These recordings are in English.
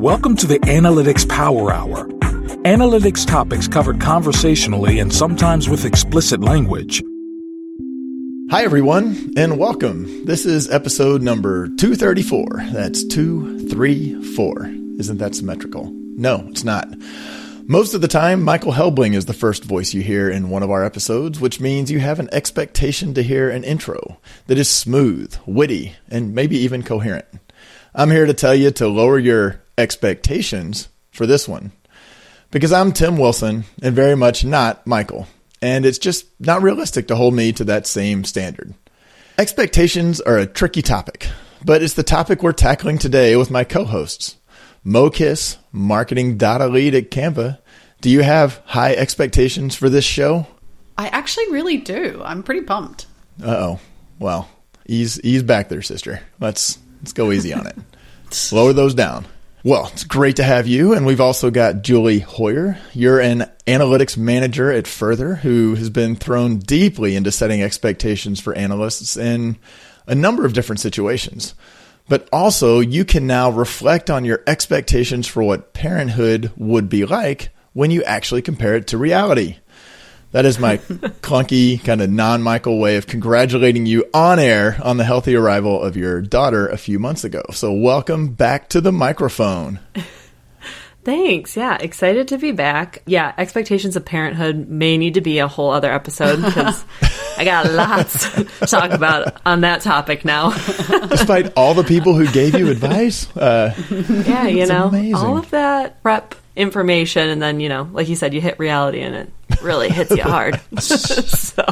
Welcome to the Analytics Power Hour. Analytics topics covered conversationally and sometimes with explicit language. Hi, everyone, and welcome. This is episode number 234. That's 234. Isn't that symmetrical? No, it's not. Most of the time, Michael Helbling is the first voice you hear in one of our episodes, which means you have an expectation to hear an intro that is smooth, witty, and maybe even coherent. I'm here to tell you to lower your expectations for this one because I'm Tim Wilson and very much not Michael, and it's just not realistic to hold me to that same standard. Expectations are a tricky topic, but it's the topic we're tackling today with my co hosts. Moe Kiss, marketing data lead at Canva. Do you have high expectations for this show? I actually really do. I'm pretty pumped. Uh oh. Well, ease ease back there, sister. Let's let's go easy on it. Lower those down. Well, it's great to have you. And we've also got Julie Hoyer. You're an analytics manager at Further who has been thrown deeply into setting expectations for analysts in a number of different situations but also you can now reflect on your expectations for what parenthood would be like when you actually compare it to reality. That is my clunky, kind of non Michael way of congratulating you on air on the healthy arrival of your daughter a few months ago. So, welcome back to the microphone. Thanks. Yeah, excited to be back. Yeah, expectations of parenthood may need to be a whole other episode because I got lots to talk about on that topic now. Despite all the people who gave you advice, uh, yeah, you know, amazing. all of that prep information, and then you know, like you said, you hit reality, and it really hits you hard. so.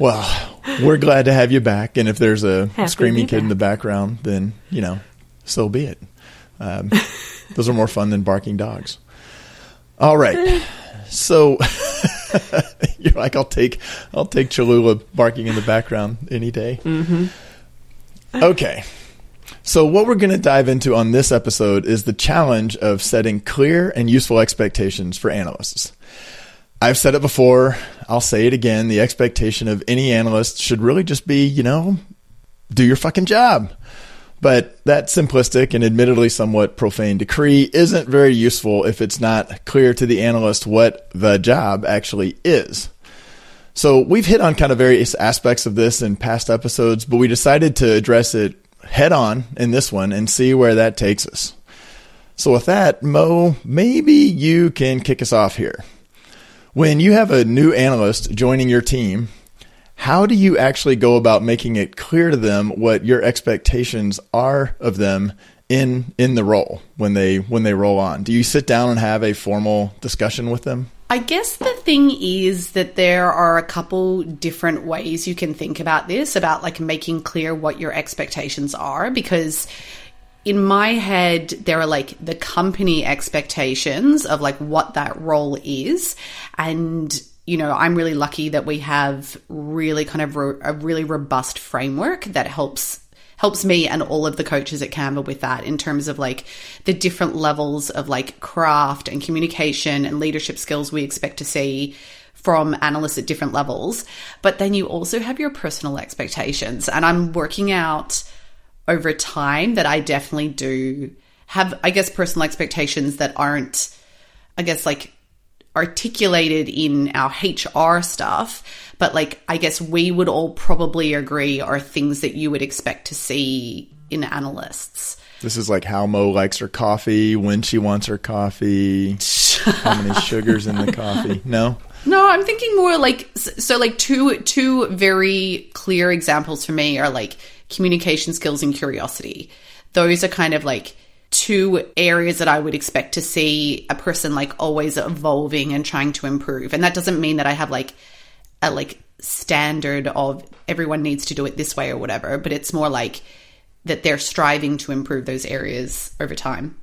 Well, we're glad to have you back, and if there's a Happy screaming kid back. in the background, then you know, so be it. Um, those are more fun than barking dogs. All right. So you're like, I'll take, I'll take Cholula barking in the background any day. Mm-hmm. Okay. So what we're going to dive into on this episode is the challenge of setting clear and useful expectations for analysts. I've said it before. I'll say it again. The expectation of any analyst should really just be, you know, do your fucking job. But that simplistic and admittedly somewhat profane decree isn't very useful if it's not clear to the analyst what the job actually is. So we've hit on kind of various aspects of this in past episodes, but we decided to address it head on in this one and see where that takes us. So with that, Moe, maybe you can kick us off here. When you have a new analyst joining your team, how do you actually go about making it clear to them what your expectations are of them in in the role when they when they roll on? Do you sit down and have a formal discussion with them? I guess the thing is that there are a couple different ways you can think about this about like making clear what your expectations are because in my head there are like the company expectations of like what that role is and you know, I'm really lucky that we have really kind of ro- a really robust framework that helps helps me and all of the coaches at Canva with that in terms of like the different levels of like craft and communication and leadership skills we expect to see from analysts at different levels. But then you also have your personal expectations. And I'm working out over time that I definitely do have, I guess, personal expectations that aren't, I guess, like articulated in our HR stuff, but like I guess we would all probably agree are things that you would expect to see in analysts. This is like how Moe likes her coffee, when she wants her coffee, how many sugars in the coffee. No? No, I'm thinking more like so like two two very clear examples for me are like communication skills and curiosity. Those are kind of like two areas that I would expect to see a person like always evolving and trying to improve. And that doesn't mean that I have like a like standard of everyone needs to do it this way or whatever, but it's more like that they're striving to improve those areas over time.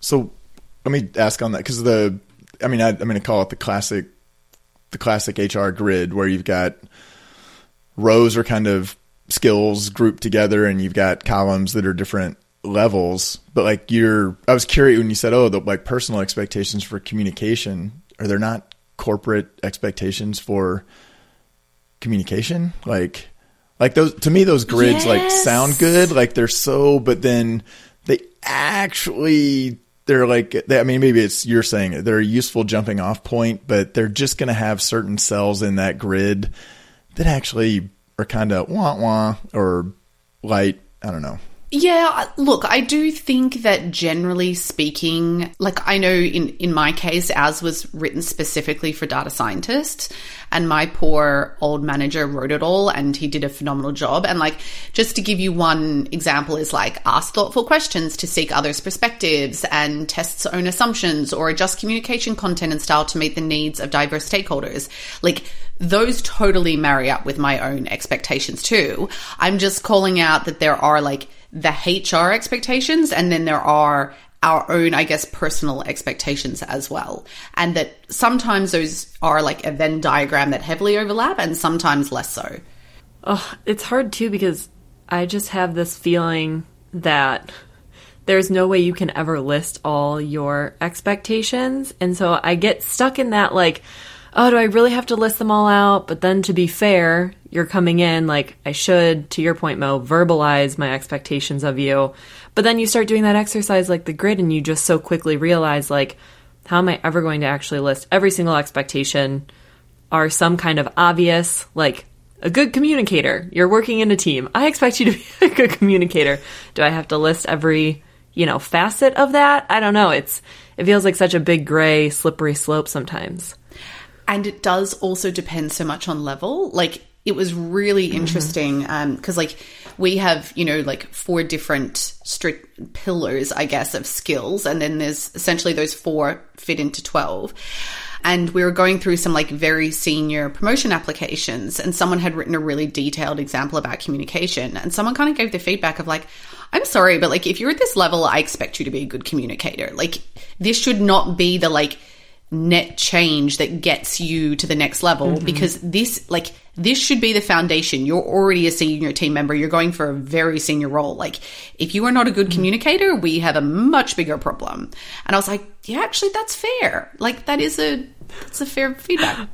So let me ask on that because the, I mean, I, I'm going to call it the classic, the classic HR grid where you've got rows are kind of skills grouped together and you've got columns that are different levels, but like you're, I was curious when you said, oh, the like personal expectations for communication, are there not corporate expectations for communication? Like, like those, to me, those grids yes. like sound good. Like they're so, but then they actually they're like I mean maybe it's you're saying it they're a useful jumping off point, but they're just going to have certain cells in that grid that actually are kind of wah wah or light. I don't know. Yeah, look, I do think that generally speaking, like I know in, in my case, ours was written specifically for data scientists, and my poor old manager wrote it all, and he did a phenomenal job. And like, just to give you one example, is like ask thoughtful questions to seek others' perspectives, and tests own assumptions, or adjust communication content and style to meet the needs of diverse stakeholders. Like, those totally marry up with my own expectations too. I'm just calling out that there are like the HR expectations and then there are our own, I guess, personal expectations as well. And that sometimes those are like a Venn diagram that heavily overlap and sometimes less so. Oh, it's hard too because I just have this feeling that there's no way you can ever list all your expectations. And so I get stuck in that like, oh, do I really have to list them all out? But then to be fair, you're coming in like I should, to your point, Moe, verbalize my expectations of you. But then you start doing that exercise like the grid and you just so quickly realize like, how am I ever going to actually list every single expectation? Are some kind of obvious, like a good communicator. You're working in a team. I expect you to be a good communicator. Do I have to list every, you know, facet of that? I don't know. It's it feels like such a big gray, slippery slope sometimes. And it does also depend so much on level. Like it was really mm-hmm. interesting because, um, like, we have, you know, like four different strict pillars, I guess, of skills. And then there's essentially those four fit into 12 and we were going through some like very senior promotion applications and someone had written a really detailed example about communication and someone kind of gave the feedback of like i'm sorry but like if you're at this level i expect you to be a good communicator like this should not be the like net change that gets you to the next level mm-hmm. because this like this should be the foundation. You're already a senior team member. You're going for a very senior role. Like if you are not a good mm-hmm. communicator we have a much bigger problem. And i was like yeah actually that's fair. Like that is a that's a fair feedback.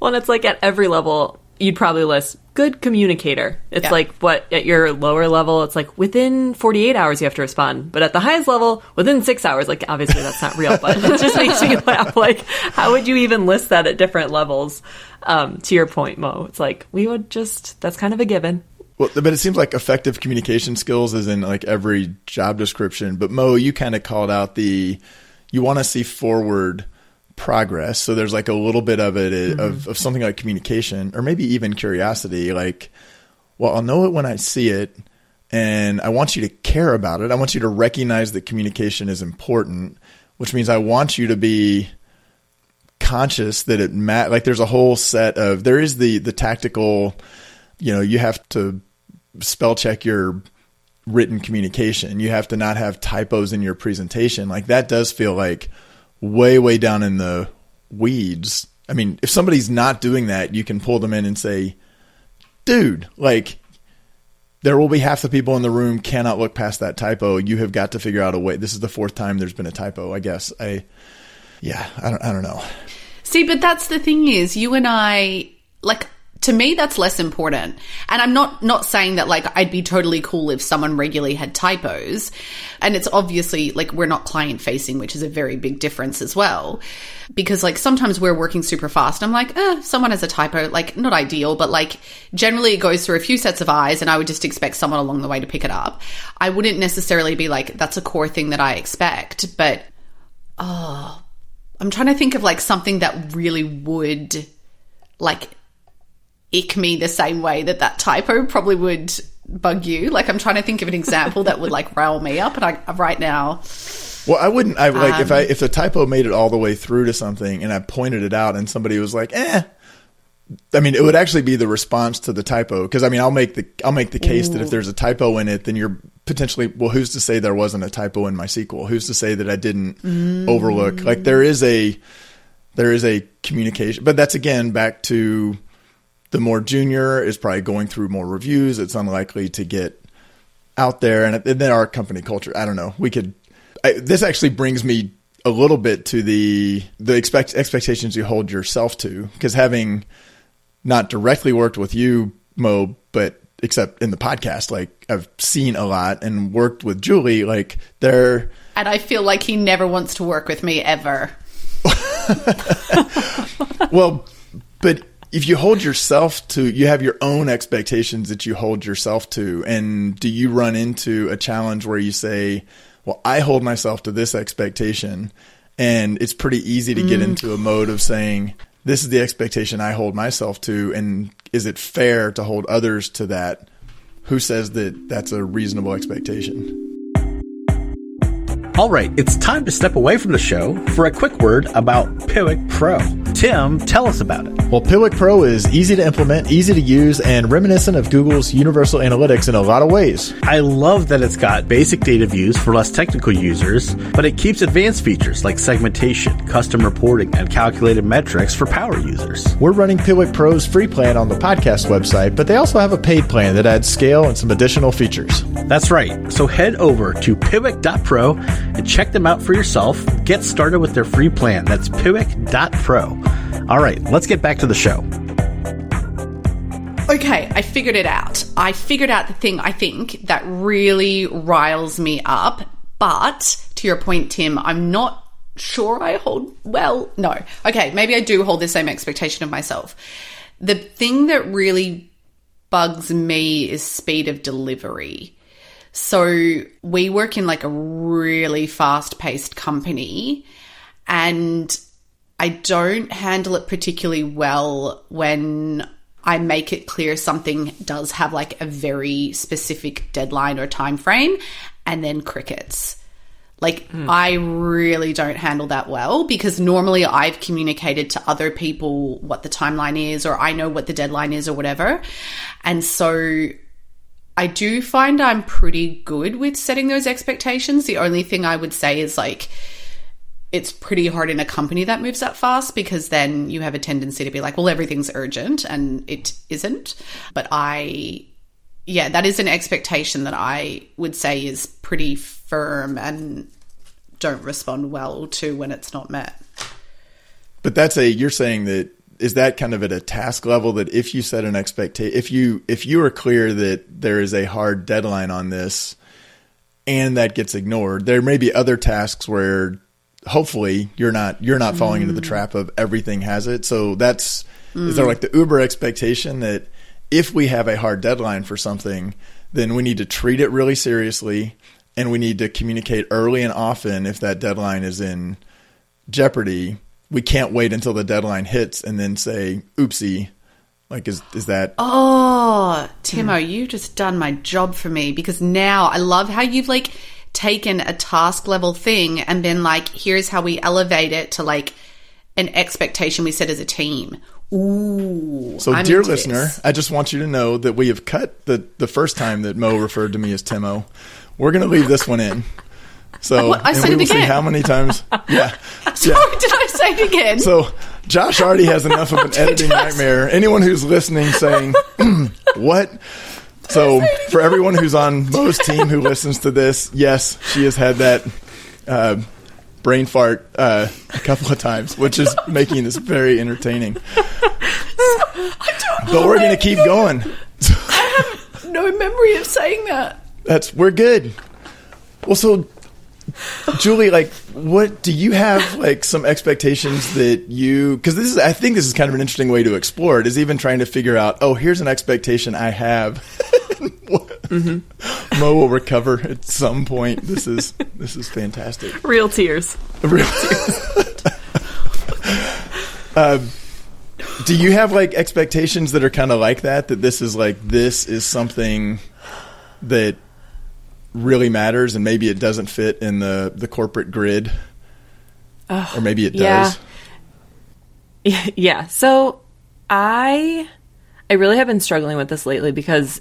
Well and it's like at every level you'd probably list good communicator. It's yeah. like what at your lower level, it's like within 48 hours you have to respond. But at the highest level, within six hours, like obviously that's not real, but it just makes me laugh. Like, how would you even list that at different levels? Um, to your point, Moe, it's like we would just, that's kind of a given. Well, but it seems like effective communication skills is in like every job description. But Moe, you kind of called out the, you want to see forward progress. So there's like a little bit of it mm-hmm. of, of something like communication or maybe even curiosity. Like, well, I'll know it when I see it. And I want you to care about it. I want you to recognize that communication is important, which means I want you to be conscious that it mat like there's a whole set of there is the the tactical you know you have to spell check your written communication you have to not have typos in your presentation like that does feel like way, way down in the weeds. I mean, if somebody's not doing that, you can pull them in and say, dude, like, there will be half the people in the room cannot look past that typo. You have got to figure out a way. This is the fourth time there's been a typo, I guess. I, yeah, I don't, I don't know. See, but that's the thing is, you and I, like, to me that's less important. And i'm not not saying that like i'd be totally cool if someone regularly had typos. And it's obviously like we're not client facing which is a very big difference as well. Because like sometimes we're working super fast. I'm like eh, someone has a typo. Like not ideal but like generally it goes through a few sets of eyes and i would just expect someone along the way to pick it up. I wouldn't necessarily be like that's a core thing that i expect but oh i'm trying to think of like something that really would like ick me the same way that that typo probably would bug you. Like I'm trying to think of an example that would like rile me up, and I right now. Well, I wouldn't. I like um, if I if the typo made it all the way through to something, and I pointed it out, and somebody was like, "Eh." I mean, it would actually be the response to the typo because I mean, I'll make the I'll make the case Ooh. that if there's a typo in it, then you're potentially well, who's to say there wasn't a typo in my SQL? Who's to say that I didn't mm. overlook? Like there is a there is a communication, but that's again back to the more junior is probably going through more reviews. It's unlikely to get out there, and, and then our company culture. I don't know. We could. I, this actually brings me a little bit to the the expect, expectations you hold yourself to, because having not directly worked with you, Moe, but except in the podcast, like I've seen a lot and worked with Julie, like they're. And I feel like he never wants to work with me ever. well, but if you hold yourself to, you have your own expectations that you hold yourself to. And do you run into a challenge where you say, well, I hold myself to this expectation. And it's pretty easy to get mm. into a mode of saying, this is the expectation I hold myself to. And is it fair to hold others to that? Who says that that's a reasonable expectation? All right, it's time to step away from the show for a quick word about Piwik Pro. Tim, tell us about it. Well, Piwik Pro is easy to implement, easy to use, and reminiscent of Google's Universal Analytics in a lot of ways. I love that it's got basic data views for less technical users, but it keeps advanced features like segmentation, custom reporting, and calculated metrics for power users. We're running Piwik Pro's free plan on the podcast website, but they also have a paid plan that adds scale and some additional features. That's right. So head over to piwik.pro and check them out for yourself. Get started with their free plan. That's piwik.pro. All right, let's get back to the show. Okay, I figured it out. I figured out the thing I think that really riles me up. But to your point, Tim, I'm not sure I hold, well, no. Okay, maybe I do hold the same expectation of myself. The thing that really bugs me is speed of delivery. So we work in like a really fast paced company and I don't handle it particularly well when I make it clear something does have like a very specific deadline or time frame and then crickets. Like, mm. I really don't handle that well because normally I've communicated to other people what the timeline is, or I know what the deadline is, or whatever. And so I do find I'm pretty good with setting those expectations. The only thing I would say is like, it's pretty hard in a company that moves that fast because then you have a tendency to be like, well, everything's urgent and it isn't. But I, yeah, that is an expectation that I would say is pretty firm and don't respond well to when it's not met. But that's a, you're saying that is that kind of at a task level that if you set an expectation, if you if you are clear that there is a hard deadline on this, and that gets ignored, there may be other tasks where hopefully you're not you're not falling mm. into the mm. trap of everything has it. So that's mm. is there like the Uber expectation that if we have a hard deadline for something, then we need to treat it really seriously and we need to communicate early and often if that deadline is in jeopardy we can't wait until the deadline hits and then say, oopsie. Like, is, is that. Oh, Timo, hmm. you just done my job for me because now I love how you've like taken a task level thing and been like, here's how we elevate it to like an expectation we set as a team. Ooh. So, I'm dear listener, this. I just want you to know that we have cut the, the first time that Moe referred to me as Timo. We're going to leave this one in. So I, I said it again. how many times? Yeah. Sorry, yeah. did I say it again? So Josh already has enough of an editing nightmare. Anyone who's listening saying, "What?" So for everyone who's on Moe's team who listens to this, yes, she has had that uh, brain fart uh, a couple of times, which is making this very entertaining. but we're going to keep going. I have no memory of saying that. That's we're good. Well, so Julie, like, what do you have like some expectations that you? Because this is, I think this is kind of an interesting way to explore it. Is even trying to figure out, oh, here's an expectation I have. mm-hmm. Moe will recover at some point. This is this is fantastic. Real tears. Real tears. uh, do you have like expectations that are kind of like that? That this is like this is something that really matters and maybe it doesn't fit in the the corporate grid or maybe it yeah. does yeah so i i really have been struggling with this lately because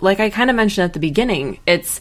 like i kind of mentioned at the beginning it's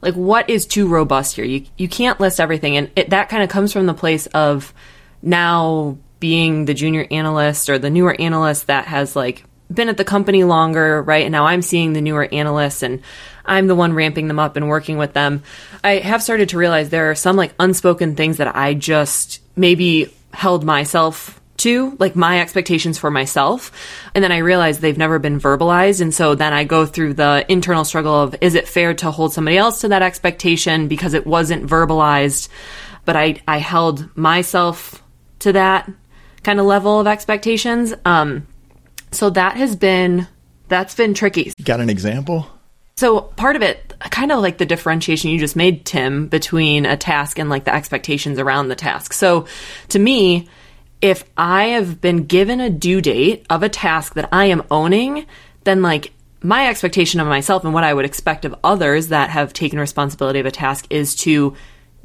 like what is too robust here you you can't list everything and it, that kind of comes from the place of now being the junior analyst or the newer analyst that has like been at the company longer, right? And now I'm seeing the newer analysts and I'm the one ramping them up and working with them. I have started to realize there are some like unspoken things that I just maybe held myself to, like my expectations for myself. And then I realize they've never been verbalized. And so then I go through the internal struggle of is it fair to hold somebody else to that expectation because it wasn't verbalized? But I, I held myself to that kind of level of expectations. Um, so that has been, that's been tricky. Got an example? So part of it, kind of like the differentiation you just made, Tim, between a task and like the expectations around the task. So to me, if I have been given a due date of a task that I am owning, then like my expectation of myself and what I would expect of others that have taken responsibility of a task is to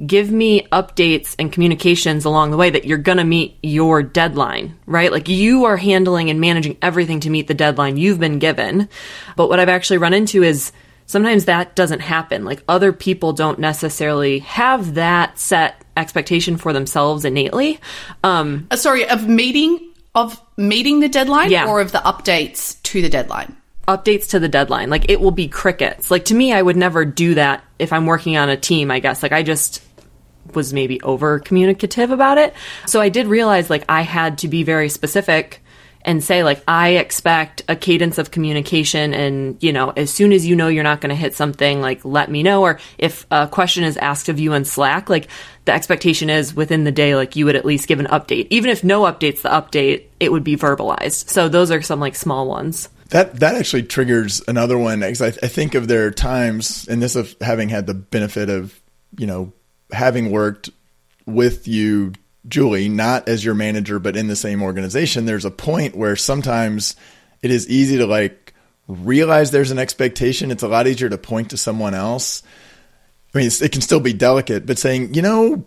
give me updates and communications along the way that you're going to meet your deadline, right? Like you are handling and managing everything to meet the deadline you've been given. But what I've actually run into is sometimes that doesn't happen. Like other people don't necessarily have that set expectation for themselves innately. Um, uh, sorry, of meeting of meeting the deadline Yeah. or of the updates to the deadline. updates to the deadline. Like it will be crickets. Like to me, I would never do that if I'm working on a team, I guess. Like I just was maybe over communicative about it. So I did realize like I had to be very specific and say like I expect a cadence of communication and you know as soon as you know you're not going to hit something like let me know. Or if a question is asked of you in Slack like the expectation is within the day like you would at least give an update. Even if no updates the update it would be verbalized. So those are some like small ones. That that actually triggers another one because I, I think of there are times, and this of having had the benefit of you know having worked with you, Julie, not as your manager, but in the same organization. There's a point where sometimes it is easy to like realize there's an expectation. It's a lot easier to point to someone else. I mean, it can still be delicate, but saying, you know,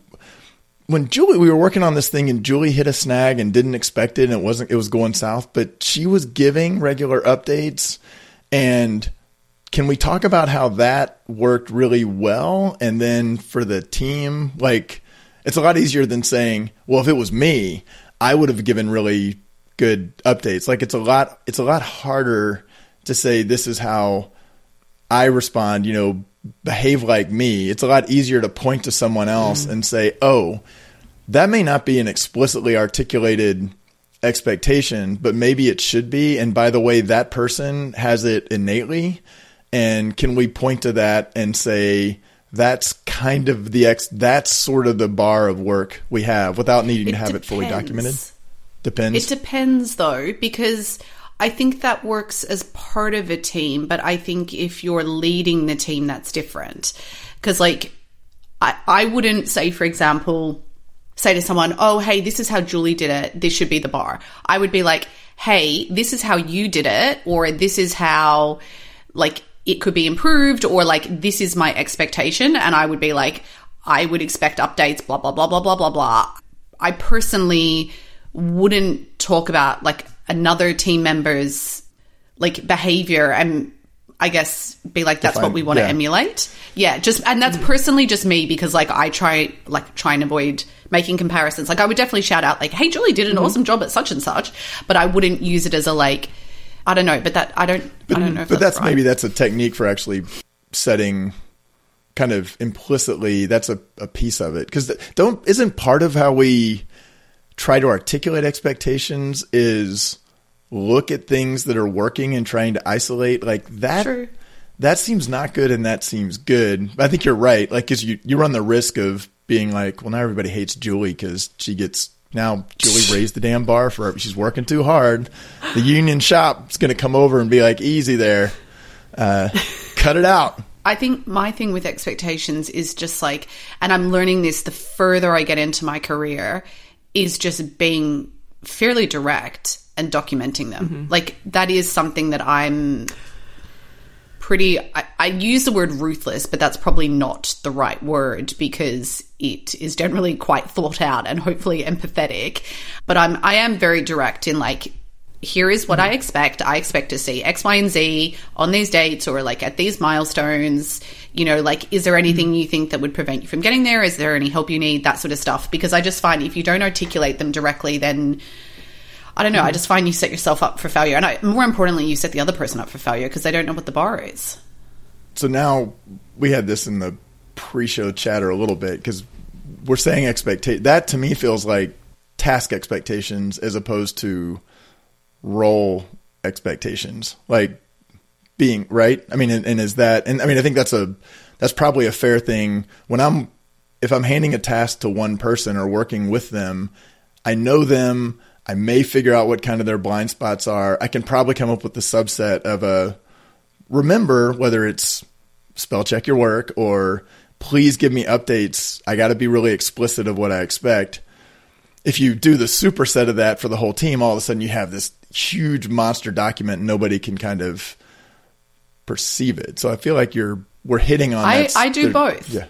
when Julie, we were working on this thing and Julie hit a snag and didn't expect it and it wasn't, it was going south, but she was giving regular updates. And can we talk about how that worked really well? And then for the team, like it's a lot easier than saying, well, if it was me, I would have given really good updates. Like it's a lot, it's a lot harder to say this is how I respond, you know, behave like me. It's a lot easier to point to someone else mm-hmm. and say, oh, that may not be an explicitly articulated expectation, but maybe it should be. And by the way, that person has it innately. And can we point to that and say, that's kind of the ex, that's sort of the bar of work we have without needing to have it fully documented? Depends. It depends though, because I think that works as part of a team, but I think if you're leading the team, that's different. Because, like, I, I wouldn't say, for example, say to someone, oh, hey, this is how Julie did it. This should be the bar. I would be like, hey, this is how you did it, or this is how, like, it could be improved, or like, this is my expectation. And I would be like, I would expect updates, blah, blah, blah, blah, blah, blah, blah. I personally wouldn't talk about like another team member's like behavior and I guess be like that's what we want to emulate. Yeah, just and that's personally just me because like I try like try and avoid making comparisons. Like I would definitely shout out like, "Hey, Julie did an mm-hmm. awesome job at such and such," but I wouldn't use it as a like. I don't know, but that I don't. I don't know. If but that's, that's, right. maybe that's a technique for actually setting kind of implicitly that's a, a piece of it because don't isn't part of how we try to articulate expectations is look at things that are working and trying to isolate like that True. that seems not good and that seems good i think you're right like because you, you run the risk of being like well now everybody hates julie because she gets now julie raised the damn bar for her she's working too hard. The union shop's going to come over and be like easy there. Uh, cut it out. I think my thing with expectations is just like, and I'm learning this the further I get into my career, is just being fairly direct and documenting them. Like, that is something that I'm pretty, I, I use the word ruthless, but that's probably not the right word because it is generally quite thought out and hopefully empathetic. But I'm, I am very direct in like, here is what I mm-hmm. expect. I expect to see X, Y, and Z on these dates or like at these milestones. You know, like, is there anything mm-hmm. you think that would prevent you from getting there? Is there any help you need? That sort of stuff. Because I just find if you don't articulate them directly, then I don't know. I mm-hmm. just find you set yourself up for failure. And I, more importantly, you set the other person up for failure because they don't know what the bar is. so now we had this in the pre-show chatter a little bit because we're saying expectation that to me feels like task expectations as opposed to role expectations. Like being right. I mean, and, and is that? And I mean, I think that's a that's probably a fair thing when I'm if I'm handing a task to one person or working with them, I know them. I may figure out what kind of their blind spots are. I can probably come up with the subset of a remember whether it's spell check your work or please give me updates. I got to be really explicit of what I expect. If you do the superset of that for the whole team, all of a sudden you have this huge monster document and nobody can kind of perceive it. So I feel like you're we're hitting on. I I do both. Yeah.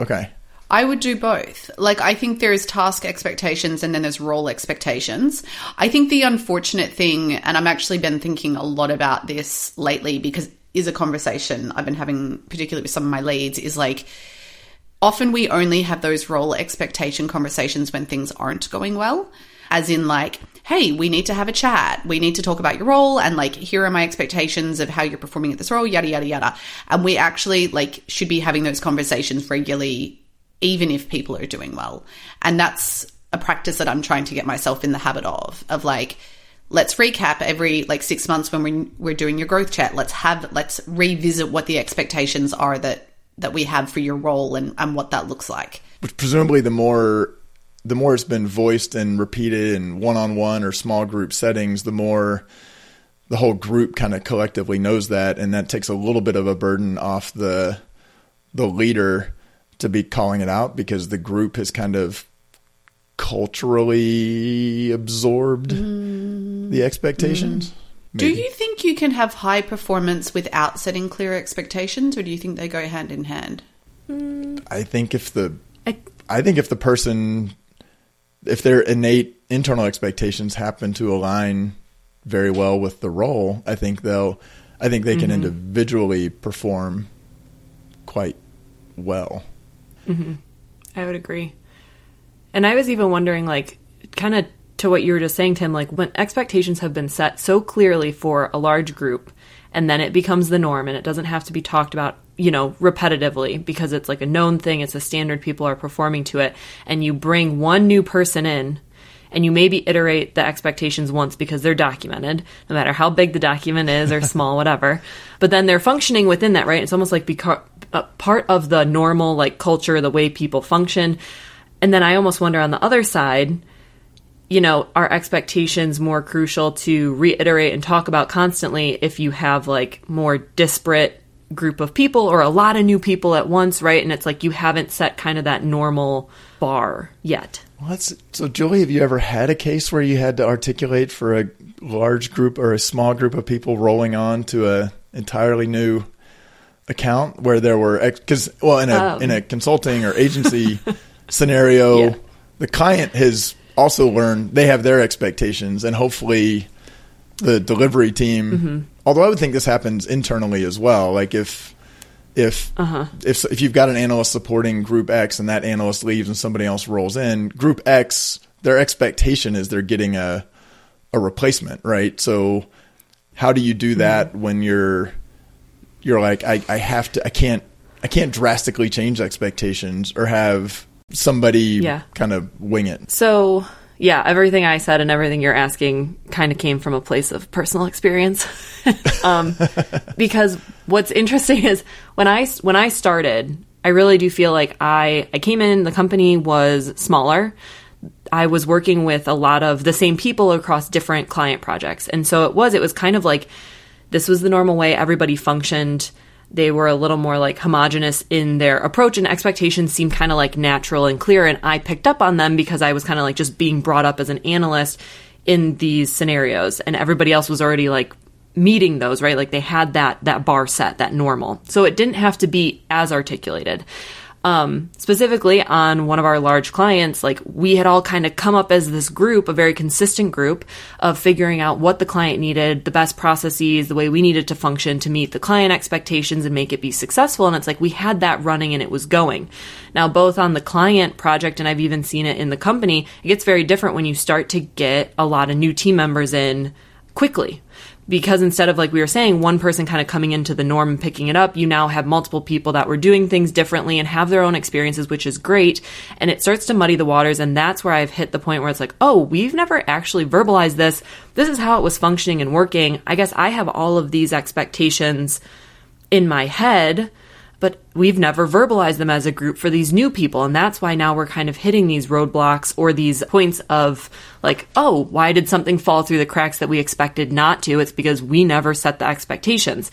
Okay. I would do both. Like, I think there's task expectations and then there's role expectations. I think the unfortunate thing, and I'm actually been thinking a lot about this lately because is a conversation I've been having, particularly with some of my leads, is like often we only have those role expectation conversations when things aren't going well. As in, like, hey, we need to have a chat. We need to talk about your role and like, here are my expectations of how you're performing at this role, yada, yada, yada. And we actually like should be having those conversations regularly, even if people are doing well. And that's a practice that I'm trying to get myself in the habit of, of like, let's recap every like six months when we're, we're doing your growth chat. Let's have, let's revisit what the expectations are that, that we have for your role and, and what that looks like. Which presumably the more, the more it's been voiced and repeated in one-on-one or small group settings, the more the whole group kind of collectively knows that. And that takes a little bit of a burden off the, the leader to be calling it out because the group has kind of culturally absorbed mm. the expectations. Mm. Do you think you can have high performance without setting clear expectations, or do you think they go hand in hand? Mm. I think if the I, I think if the person if their innate internal expectations happen to align very well with the role, I think they'll I think they can mm-hmm. individually perform quite well. Mm-hmm. I would agree. And I was even wondering, like, kind of to what you were just saying, Tim, like when expectations have been set so clearly for a large group and then it becomes the norm and it doesn't have to be talked about, you know, repetitively because it's like a known thing, it's a standard, people are performing to it, and you bring one new person in and you maybe iterate the expectations once because they're documented, no matter how big the document is or small, whatever. But then they're functioning within that, right? It's almost like beca- part of the normal like culture, the way people function. And then I almost wonder on the other side, you know, are expectations more crucial to reiterate and talk about constantly if you have like more disparate group of people or a lot of new people at once, right? And it's like you haven't set kind of that normal bar yet. So, Julie, have you ever had a case where you had to articulate for a large group or a small group of people rolling on to a entirely new account where there were because well in a um. in a consulting or agency scenario, yeah. the client has also learned they have their expectations, and hopefully the delivery team. Mm-hmm. Although I would think this happens internally as well. Like if if uh-huh. if if you've got an analyst supporting Group X and that analyst leaves and somebody else rolls in, Group X their expectation is they're getting a a replacement, right? So how do you do that mm-hmm. when you're you're like I, I have to I can't I can't drastically change expectations or have somebody yeah. kind of wing it. So, yeah, everything I said and everything you're asking kind of came from a place of personal experience. um, because what's interesting is when I when I started, I really do feel like I I came in the company was smaller. I was working with a lot of the same people across different client projects. And so it was it was kind of like this was the normal way everybody functioned. They were a little more like homogenous in their approach and expectations seemed kind of like natural and clear and i picked up on them because i was kind of like just being brought up as an analyst in these scenarios and everybody else was already like meeting those right? Like they had that that bar set that normal. So it didn't have to be as articulated um, specifically on one of our large clients, like we had all kind of come up as this group, a very consistent group of figuring out what the client needed, the best processes, the way we needed to function to meet the client expectations and make it be successful. And it's like we had that running and it was going. Now, both on the client project and I've even seen it in the company, it gets very different when you start to get a lot of new team members in quickly because instead of like we were saying one person kind of coming into the norm and picking it up you now have multiple people that were doing things differently and have their own experiences which is great. And it starts to muddy the waters and that's where i've hit the point where it's like oh we've never actually verbalized this. This is how it was functioning and working. I guess i have all of these expectations in my head but we've never verbalized them as a group for these new people. And that's why now we're kind of hitting these roadblocks or these points of like, oh, why did something fall through the cracks that we expected not to? It's because we never set the expectations.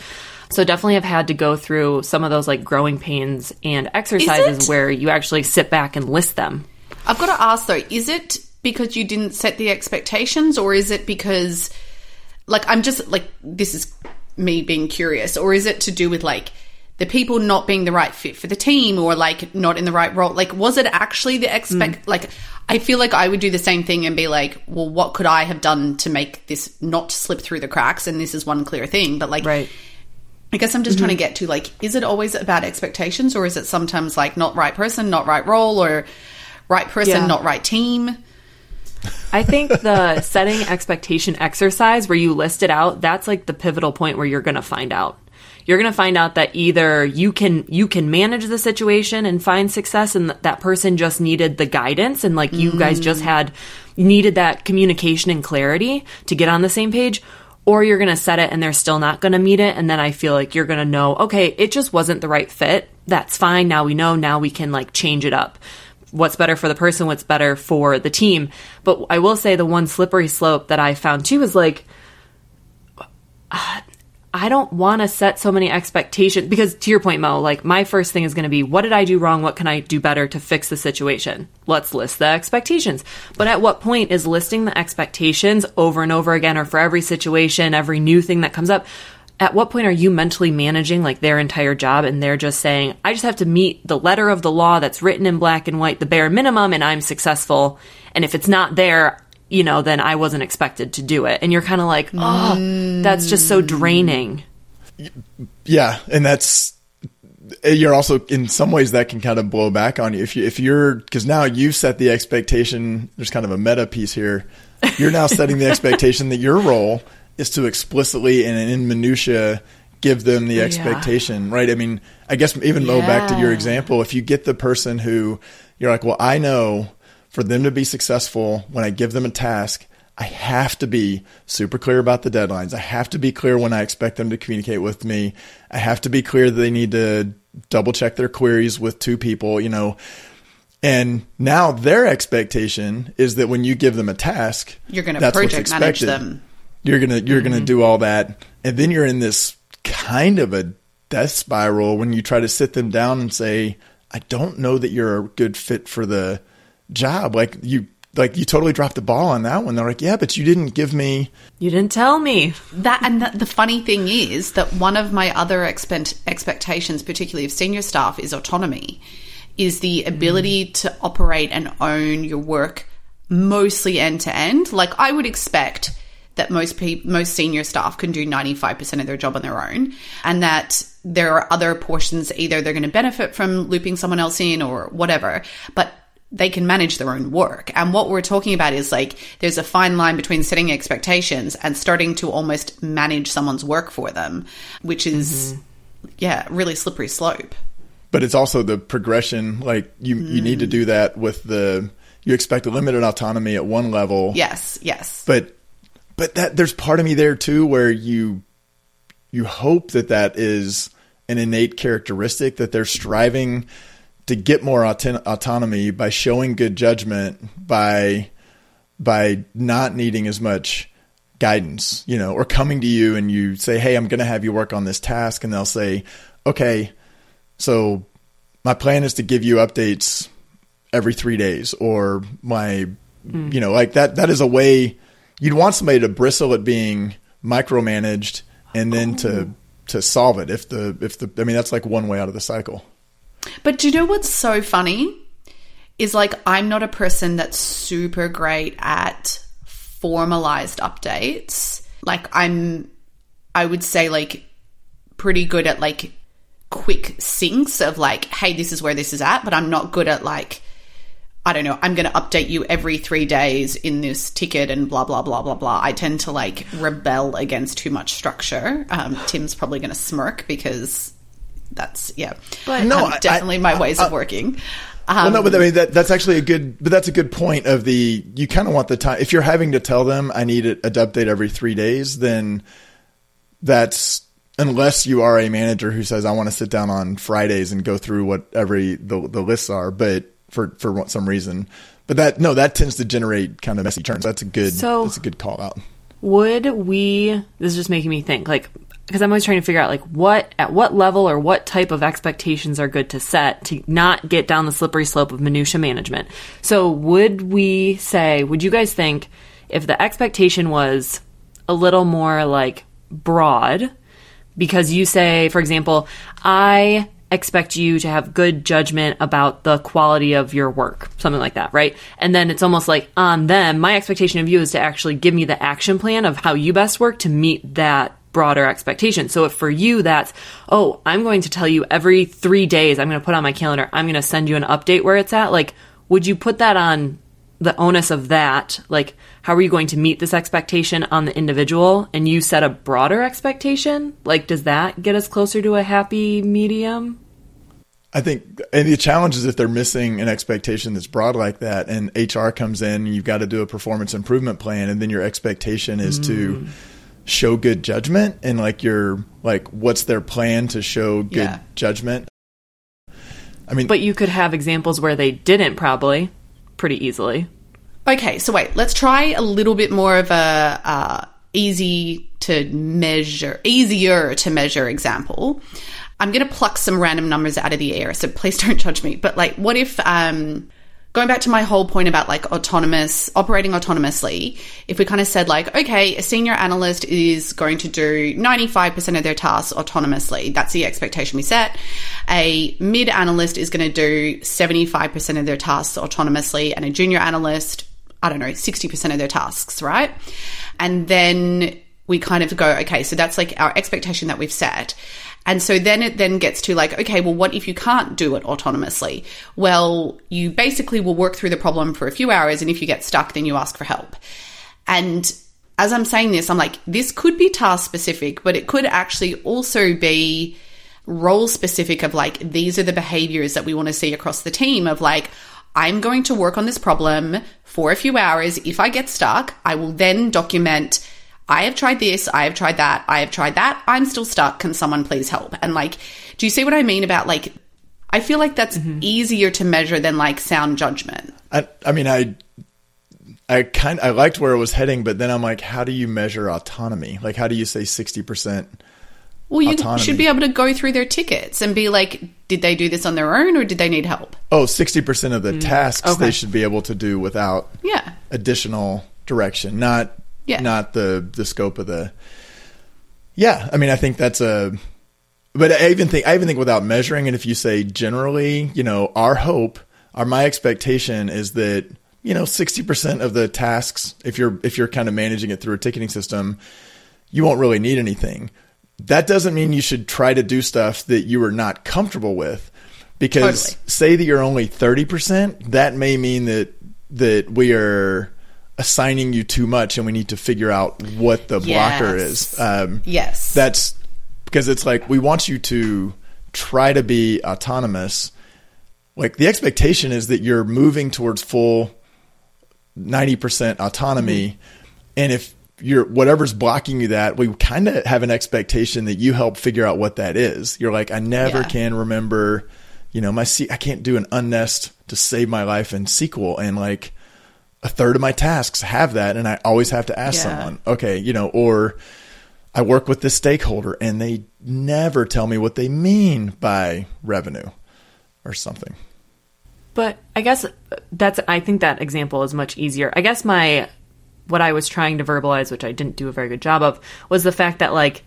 So definitely have had to go through some of those like growing pains and exercises where you actually sit back and list them. I've got to ask though, is it because you didn't set the expectations or is it because like I'm just like this is me being curious or is it to do with like the people not being the right fit for the team or like not in the right role like was it actually the expect mm. like i feel like i would do the same thing and be like well what could i have done to make this not slip through the cracks and this is one clear thing but like right i guess i'm just mm-hmm. trying to get to like is it always about expectations or is it sometimes like not right person not right role or right person yeah. not right team I think the setting expectation exercise where you list it out, that's like the pivotal point where you're going to find out you're going to find out that either you can you can manage the situation and find success and th- that person just needed the guidance and like you mm. guys just mm. had needed that communication and clarity to get on the same page or you're going to set it and they're still not going to meet it and then I feel like you're going to know okay it just wasn't the right fit that's fine now we know now we can like change it up what's better for the person what's better for the team but I will say the one slippery slope that I found too is like uh, I don't want to set so many expectations because to your point, Moe, like my first thing is going to be, what did I do wrong? What can I do better to fix the situation? Let's list the expectations. But at what point is listing the expectations over and over again or for every situation, every new thing that comes up? At what point are you mentally managing like their entire job and they're just saying, I just have to meet the letter of the law that's written in black and white, the bare minimum, and I'm successful. And if it's not there, you know, then I wasn't expected to do it. And you're kind of like, oh, mm. that's just so draining. Yeah. And that's, you're also in some ways that can kind of blow back on you if you if you're because now you've set the expectation there's kind of a meta piece here you're now setting the expectation that your role is to explicitly and in minutia give them the expectation yeah. right i mean i guess even yeah. go back to your example if you get the person who you're like well i know for them to be successful, when I give them a task, I have to be super clear about the deadlines. I have to be clear when I expect them to communicate with me. I have to be clear that they need to double check their queries with two people, you know. And now their expectation is that when you give them a task, you're going to project manage them. You're going to you're mm-hmm. going to do all that, and then you're in this kind of a death spiral when you try to sit them down and say, "I don't know that you're a good fit for the job. Like you like you totally dropped the ball on that one. They're like, yeah, but you didn't give me. You didn't tell me that. And the, the funny thing is that one of my other expect, expectations, particularly of senior staff, is autonomy, is the ability mm. to operate and own your work mostly end to end. Like I would expect that most people, most senior staff can do 95% of their job on their own and that there are other portions either they're going to benefit from looping someone else in or whatever. But they can manage their own work. And what we're talking about is like there's a fine line between setting expectations and starting to almost manage someone's work for them, which is mm-hmm. yeah, really slippery slope. But it's also the progression like you mm. you need to do that with the you expect a limited autonomy at one level. Yes, yes. But but that there's part of me there too where you you hope that that is an innate characteristic that they're striving to get more auto- autonomy by showing good judgment by by not needing as much guidance, you know, or coming to you and you say, "Hey, I'm going to have you work on this task," and they'll say, "Okay, so my plan is to give you updates every 3 days or my mm. you know, like that that is a way you'd want somebody to bristle at being micromanaged and then oh. to to solve it if the if the I mean that's like one way out of the cycle. But do you know what's so funny? Is like I'm not a person that's super great at formalized updates. Like I'm I would say like pretty good at like quick syncs of like, hey, this is where this is at, but I'm not good at like I don't know, I'm going to update you every three days in this ticket and blah, blah, blah, blah, blah. I tend to like rebel against too much structure. Um, Tim's probably going to smirk because that's, yeah, but no, um, definitely I, my ways I, of working. Um, well, no, but I mean that that's actually a good, but that's a good point. Of the you kind of want the time. If you're having to tell them I need a, a update every three days, then that's unless you are a manager who says I want to sit down on Fridays and go through what every the the lists are, but for for some reason. But that no, that tends to generate kind of messy turns. That's a good so that's a good call out. Would we? This is just making me think. Like because I'm always trying to figure out like what at what level or what type of expectations are good to set to not get down the slippery slope of minutia management. So would we say would you guys think if the expectation was a little more like broad because you say for example I expect you to have good judgment about the quality of your work, something like that, right? And then it's almost like on them, my expectation of you is to actually give me the action plan of how you best work to meet that broader expectation. So if for you that's, oh, I'm going to tell you every three days, I'm going to put on my calendar, I'm going to send you an update where it's at, like, would you put that on the onus of that? Like, how are you going to meet this expectation on the individual and you set a broader expectation? Like, does that get us closer to a happy medium? I think, and the challenge is if they're missing an expectation that's broad like that, and HR comes in, and you've got to do a performance improvement plan, and then your expectation is mm. to show good judgment and like your like what's their plan to show good yeah. judgment? I mean but you could have examples where they didn't probably pretty easily. Okay so wait let's try a little bit more of a uh, easy to measure easier to measure example. I'm going to pluck some random numbers out of the air so please don't judge me. But like what if um going back to my whole point about like autonomous operating autonomously if we kind of said like okay a senior analyst is going to do 95% of their tasks autonomously that's the expectation we set. A mid analyst is going to do 75% of their tasks autonomously and a junior analyst i don't know 60% of their tasks right? And then we kind of go okay so that's like our expectation that we've set and so then it then gets to like, okay, well, what if you can't do it autonomously? Well, you basically will work through the problem for a few hours. And if you get stuck, then you ask for help. And as I'm saying this, I'm like, this could be task specific, but it could actually also be role specific of like, these are the behaviors that we want to see across the team of like, I'm going to work on this problem for a few hours. If I get stuck, I will then document I have tried this, I have tried that, I have tried that, I'm still stuck. Can someone please help? And like, do you see what I mean about like, I feel like that's mm-hmm. easier to measure than like sound judgment. I, I mean, I, I kind I liked where it was heading, but then I'm like, how do you measure autonomy? Like, how do you say 60%? Well, you autonomy? should be able to go through their tickets and be like, did they do this on their own or did they need help? Oh, 60% of the mm. tasks okay. they should be able to do without yeah. additional direction, not yeah. not the the scope of the. Yeah, I mean, I think that's a. But I even think I even think without measuring, and if you say generally, you know, our hope, our my expectation is that you know sixty percent of the tasks, if you're if you're kind of managing it through a ticketing system, you won't really need anything. That doesn't mean you should try to do stuff that you are not comfortable with because totally. say that you're only 30% that may mean that that we are assigning you too much and we need to figure out what the yes. blocker is. Um, yes. That's because it's like we want you to try to be autonomous. Like the expectation is that you're moving towards full 90% autonomy. Mm-hmm. And if you're whatever's blocking you that, we kind of have an expectation that you help figure out what that is. You're like, I never yeah. can remember, you know, my C- I can't do an unnest to save my life in SQL. And like, a third of my tasks have that and I always have to ask yeah. someone, okay, you know, or I work with this stakeholder and they never tell me what they mean by revenue or something. But I guess that's I think that example is much easier. I guess my what I was trying to verbalize, which I didn't do a very good job of, was the fact that like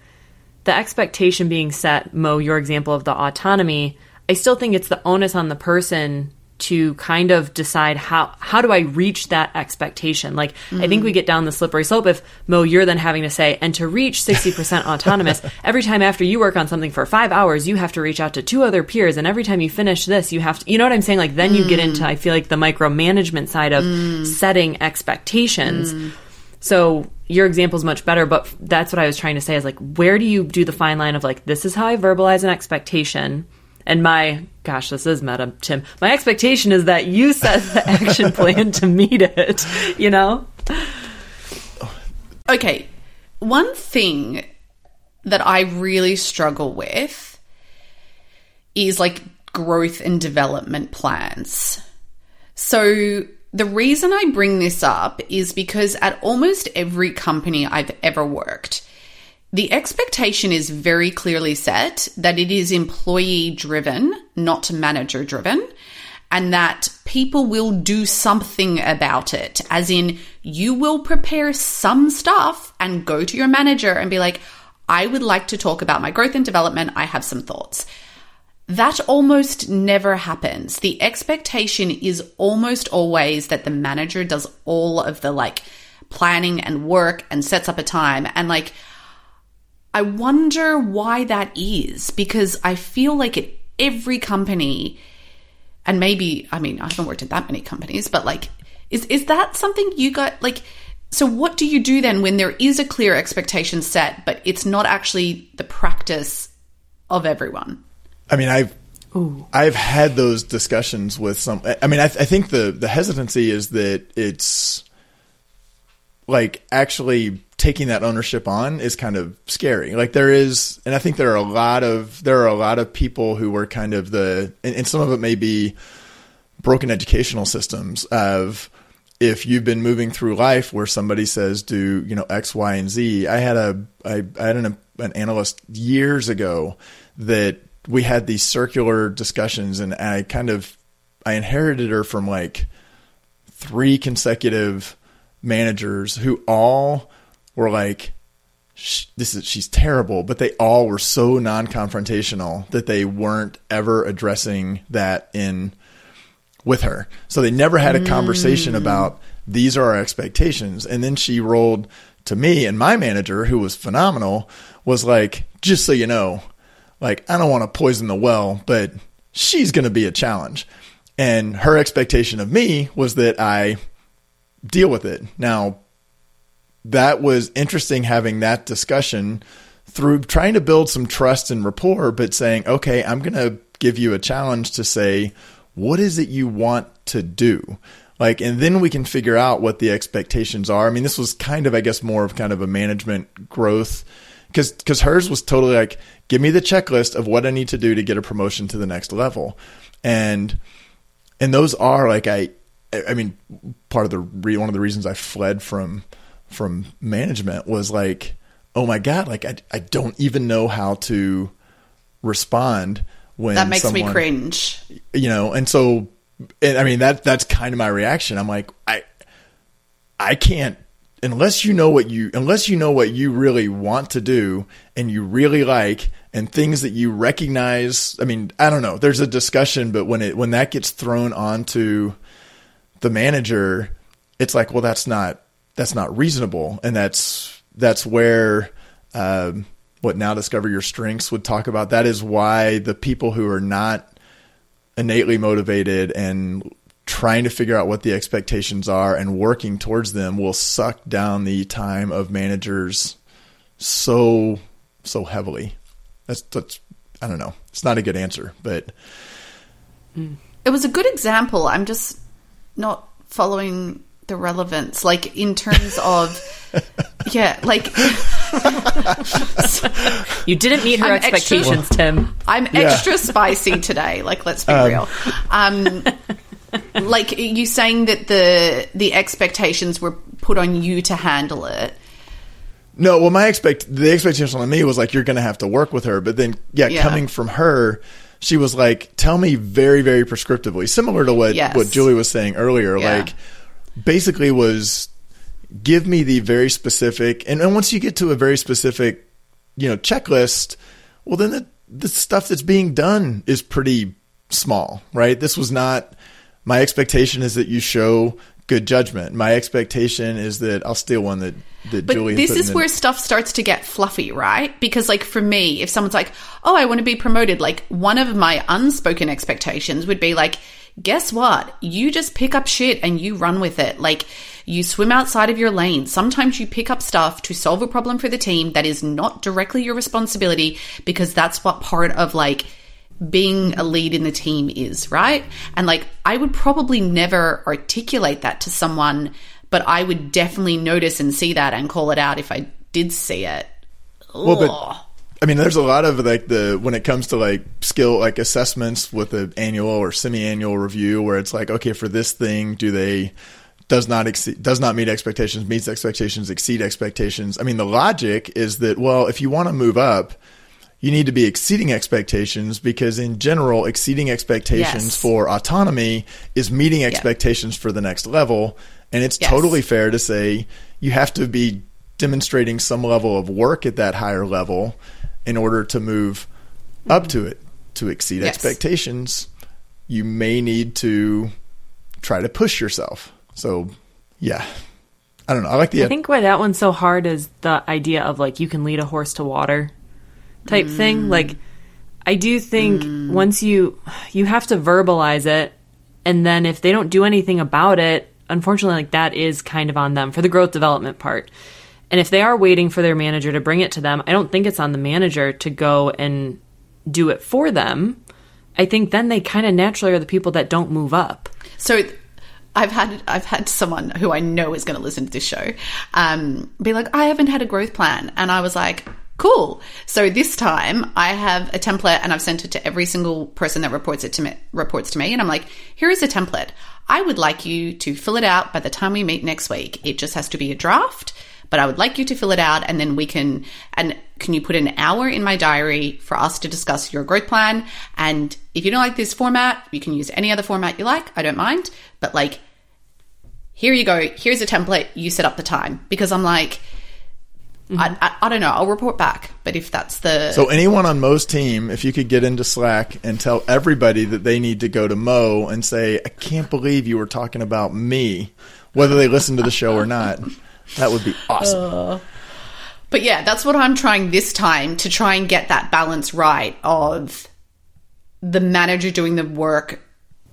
the expectation being set, Moe, your example of the autonomy, I still think it's the onus on the person to kind of decide how how do I reach that expectation. Like mm-hmm. I think we get down the slippery slope if Moe you're then having to say and to reach 60% autonomous every time after you work on something for 5 hours you have to reach out to two other peers and every time you finish this you have to you know what I'm saying like then mm. you get into I feel like the micromanagement side of mm. setting expectations. Mm. So your example is much better, but that's what I was trying to say is like, where do you do the fine line of like, this is how I verbalize an expectation? And my, gosh, this is meta, Tim. My expectation is that you set the action plan to meet it, you know? Okay. One thing that I really struggle with is like growth and development plans. So the reason I bring this up is because at almost every company I've ever worked, the expectation is very clearly set that it is employee driven, not manager driven, and that people will do something about it. As in, you will prepare some stuff and go to your manager and be like, I would like to talk about my growth and development. I have some thoughts. That almost never happens. The expectation is almost always that the manager does all of the like planning and work and sets up a time. And like, I wonder why that is because I feel like at every company, and maybe, I mean, I haven't worked at that many companies, but like, is, is that something you got like, so what do you do then when there is a clear expectation set, but it's not actually the practice of everyone? I mean, I've Ooh. I've had those discussions with some. I mean, I, th- I think the the hesitancy is that it's like actually taking that ownership on is kind of scary. Like there is, and I think there are a lot of there are a lot of people who were kind of the, and, and some of it may be broken educational systems of if you've been moving through life where somebody says do you know X, Y, and Z. I had a I, I had an, an analyst years ago that we had these circular discussions and I kind of I inherited her from like three consecutive managers who all were like this is she's terrible but they all were so non-confrontational that they weren't ever addressing that in with her so they never had a conversation mm. about these are our expectations and then she rolled to me and my manager who was phenomenal was like just so you know like, I don't want to poison the well, but she's going to be a challenge. And her expectation of me was that I deal with it. Now, that was interesting having that discussion through trying to build some trust and rapport, but saying, okay, I'm going to give you a challenge to say, what is it you want to do? Like, and then we can figure out what the expectations are. I mean, this was kind of, I guess, more of kind of a management growth because because hers was totally like, give me the checklist of what I need to do to get a promotion to the next level, and and those are like I I mean part of the re- one of the reasons I fled from from management was like, oh my god, like I I don't even know how to respond when that makes someone, me cringe. You know, and so and I mean that that's kind of my reaction. I'm like I I can't unless you know what you unless you know what you really want to do and you really like and things that you recognize i mean i don't know there's a discussion but when it when that gets thrown onto the manager it's like well that's not that's not reasonable and that's that's where um, what now discover your strengths would talk about that is why the people who are not innately motivated and trying to figure out what the expectations are and working towards them will suck down the time of managers so so heavily. That's that's I don't know. It's not a good answer, but it was a good example. I'm just not following the relevance like in terms of yeah like you didn't meet her I'm expectations extra, tim i'm yeah. extra spicy today like let's be um, real um like you saying that the the expectations were put on you to handle it. No, well, my expect the expectation on me was like you're going to have to work with her, but then yeah, yeah, coming from her, she was like, "Tell me very, very prescriptively," similar to what yes. what Julie was saying earlier. Yeah. Like, basically, was give me the very specific, and, and once you get to a very specific, you know, checklist, well, then the the stuff that's being done is pretty small, right? This was not my expectation is that you show good judgment. My expectation is that I'll steal one that that but Julie. This is where stuff starts to get fluffy, right? Because like for me, if someone's like, "Oh, I want to be promoted," like one of my unspoken expectations would be like, "Guess what? You just pick up shit and you run with it." Like you swim outside of your lane. Sometimes you pick up stuff to solve a problem for the team that is not directly your responsibility because that's what part of like being a lead in the team is, right? And like, I would probably never articulate that to someone, but I would definitely notice and see that and call it out if I did see it. Well, but I mean, there's a lot of like the when it comes to like skill like assessments with the annual or semi-annual review, where it's like, okay, for this thing, do they does not exceed, does not meet expectations, meets expectations, exceed expectations. I mean, the logic is that well, if you want to move up, you need to be exceeding expectations because in general exceeding expectations yes. for autonomy is meeting expectations for the next level and it's yes. totally fair to say you have to be demonstrating some level of work at that higher level in order to move mm-hmm. up to it to exceed yes. expectations you may need to try to push yourself so yeah i don't know i like the i think why that one's so hard is the idea of like you can lead a horse to water type mm. thing. Like I do think mm. once you you have to verbalize it and then if they don't do anything about it, unfortunately like that is kind of on them for the growth development part. And if they are waiting for their manager to bring it to them, I don't think it's on the manager to go and do it for them. I think then they kind of naturally are the people that don't move up. So I've had I've had someone who I know is going to listen to this show um, be like, I haven't had a growth plan, and I was like, Cool. So this time I have a template and I've sent it to every single person that reports it to me, reports to me. And I'm like, here is a template. I would like you to fill it out by the time we meet next week. It just has to be a draft, but I would like you to fill it out and then we can, and can you put an hour in my diary for us to discuss your growth plan? And if you don't like this format, you can use any other format you like. I don't mind, but like, here you go. Here's a template. You set up the time because I'm like, Mm-hmm. I, I, I, don't know. I'll report back. But if that's the so anyone on Moe's team, if you could get into Slack and tell everybody that they need to go to Moe and say, "I can't believe you were talking about me," whether they listen to the show or not, that would be awesome. Uh, but yeah, that's what I'm trying this time to try and get that balance right of the manager doing the work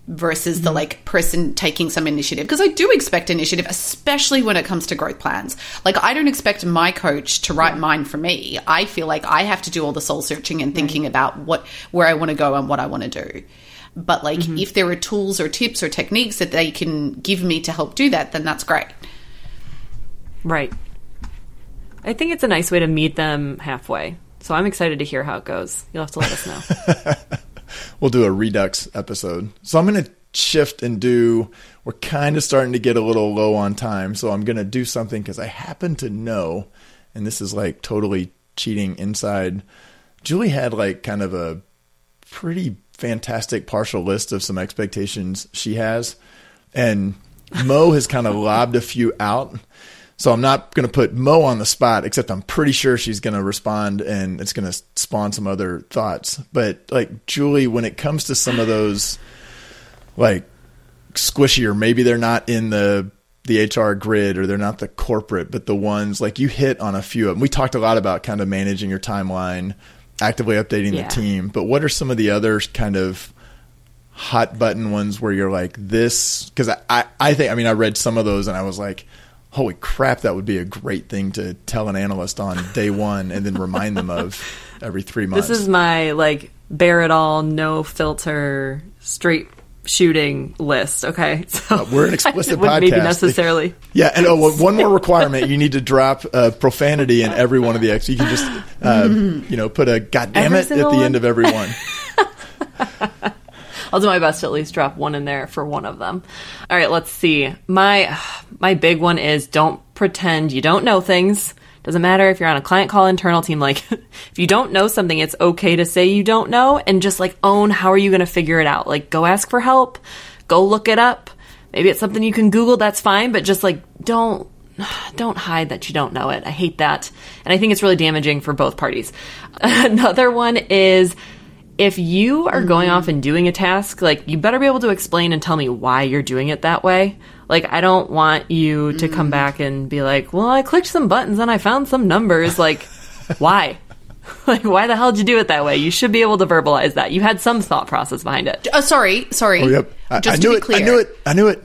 versus the mm-hmm. like person taking some initiative because I do expect initiative especially when it comes to growth plans. Like I don't expect my coach to write mine for me. I feel like I have to do all the soul searching and thinking right. about what where I want to go and what I want to do. But like mm-hmm. if there are tools or tips or techniques that they can give me to help do that then that's great. Right. I think it's a nice way to meet them halfway. So I'm excited to hear how it goes. You'll have to let us know. we'll do a redux episode. So I'm going to shift and do. We're kind of starting to get a little low on time, so I'm going to do something because I happen to know, and this is like totally cheating inside. Julie had like kind of a pretty fantastic partial list of some expectations she has, and Moe has kind of lobbed a few out. So I'm not going to put Moe on the spot, except I'm pretty sure she's going to respond and it's going to spawn some other thoughts. But like Julie, when it comes to some of those like squishy, or maybe they're not in the the HR grid or they're not the corporate, but the ones like you hit on a few of them. We talked a lot about kind of managing your timeline, actively updating yeah. the team. But what are some of the other kind of hot button ones where you're like this? Because I, I, I think I mean I read some of those and I was like holy crap, that would be a great thing to tell an analyst on day one and then remind them of every three months. This is my like bear it all, no filter, straight shooting list. Okay, so uh, we're an explicit podcast. Maybe necessarily. Yeah, and oh, one more requirement: you need to drop uh, profanity in every one of the X. You can just, uh, you know, put a "goddamn it" at the one? end of every one. I'll do my best to at least drop one in there for one of them. All right, let's see. My my big one is don't pretend you don't know things. Doesn't matter if you're on a client call internal team like if you don't know something it's okay to say you don't know and just like own how are you going to figure it out? Like go ask for help, go look it up. Maybe it's something you can google that's fine, but just like don't don't hide that you don't know it. I hate that. And I think it's really damaging for both parties. Another one is if you are going off mm-hmm. and doing a task, like you better be able to explain and tell me why you're doing it that way. Like I don't want you to come mm-hmm. back and be like, "Well, I clicked some buttons and I found some numbers." Like, why? like why the hell did you do it that way? You should be able to verbalize that. You had some thought process behind it. Oh, sorry, sorry. Oh, yep. I, Just I to be it. clear, I knew it. I knew it.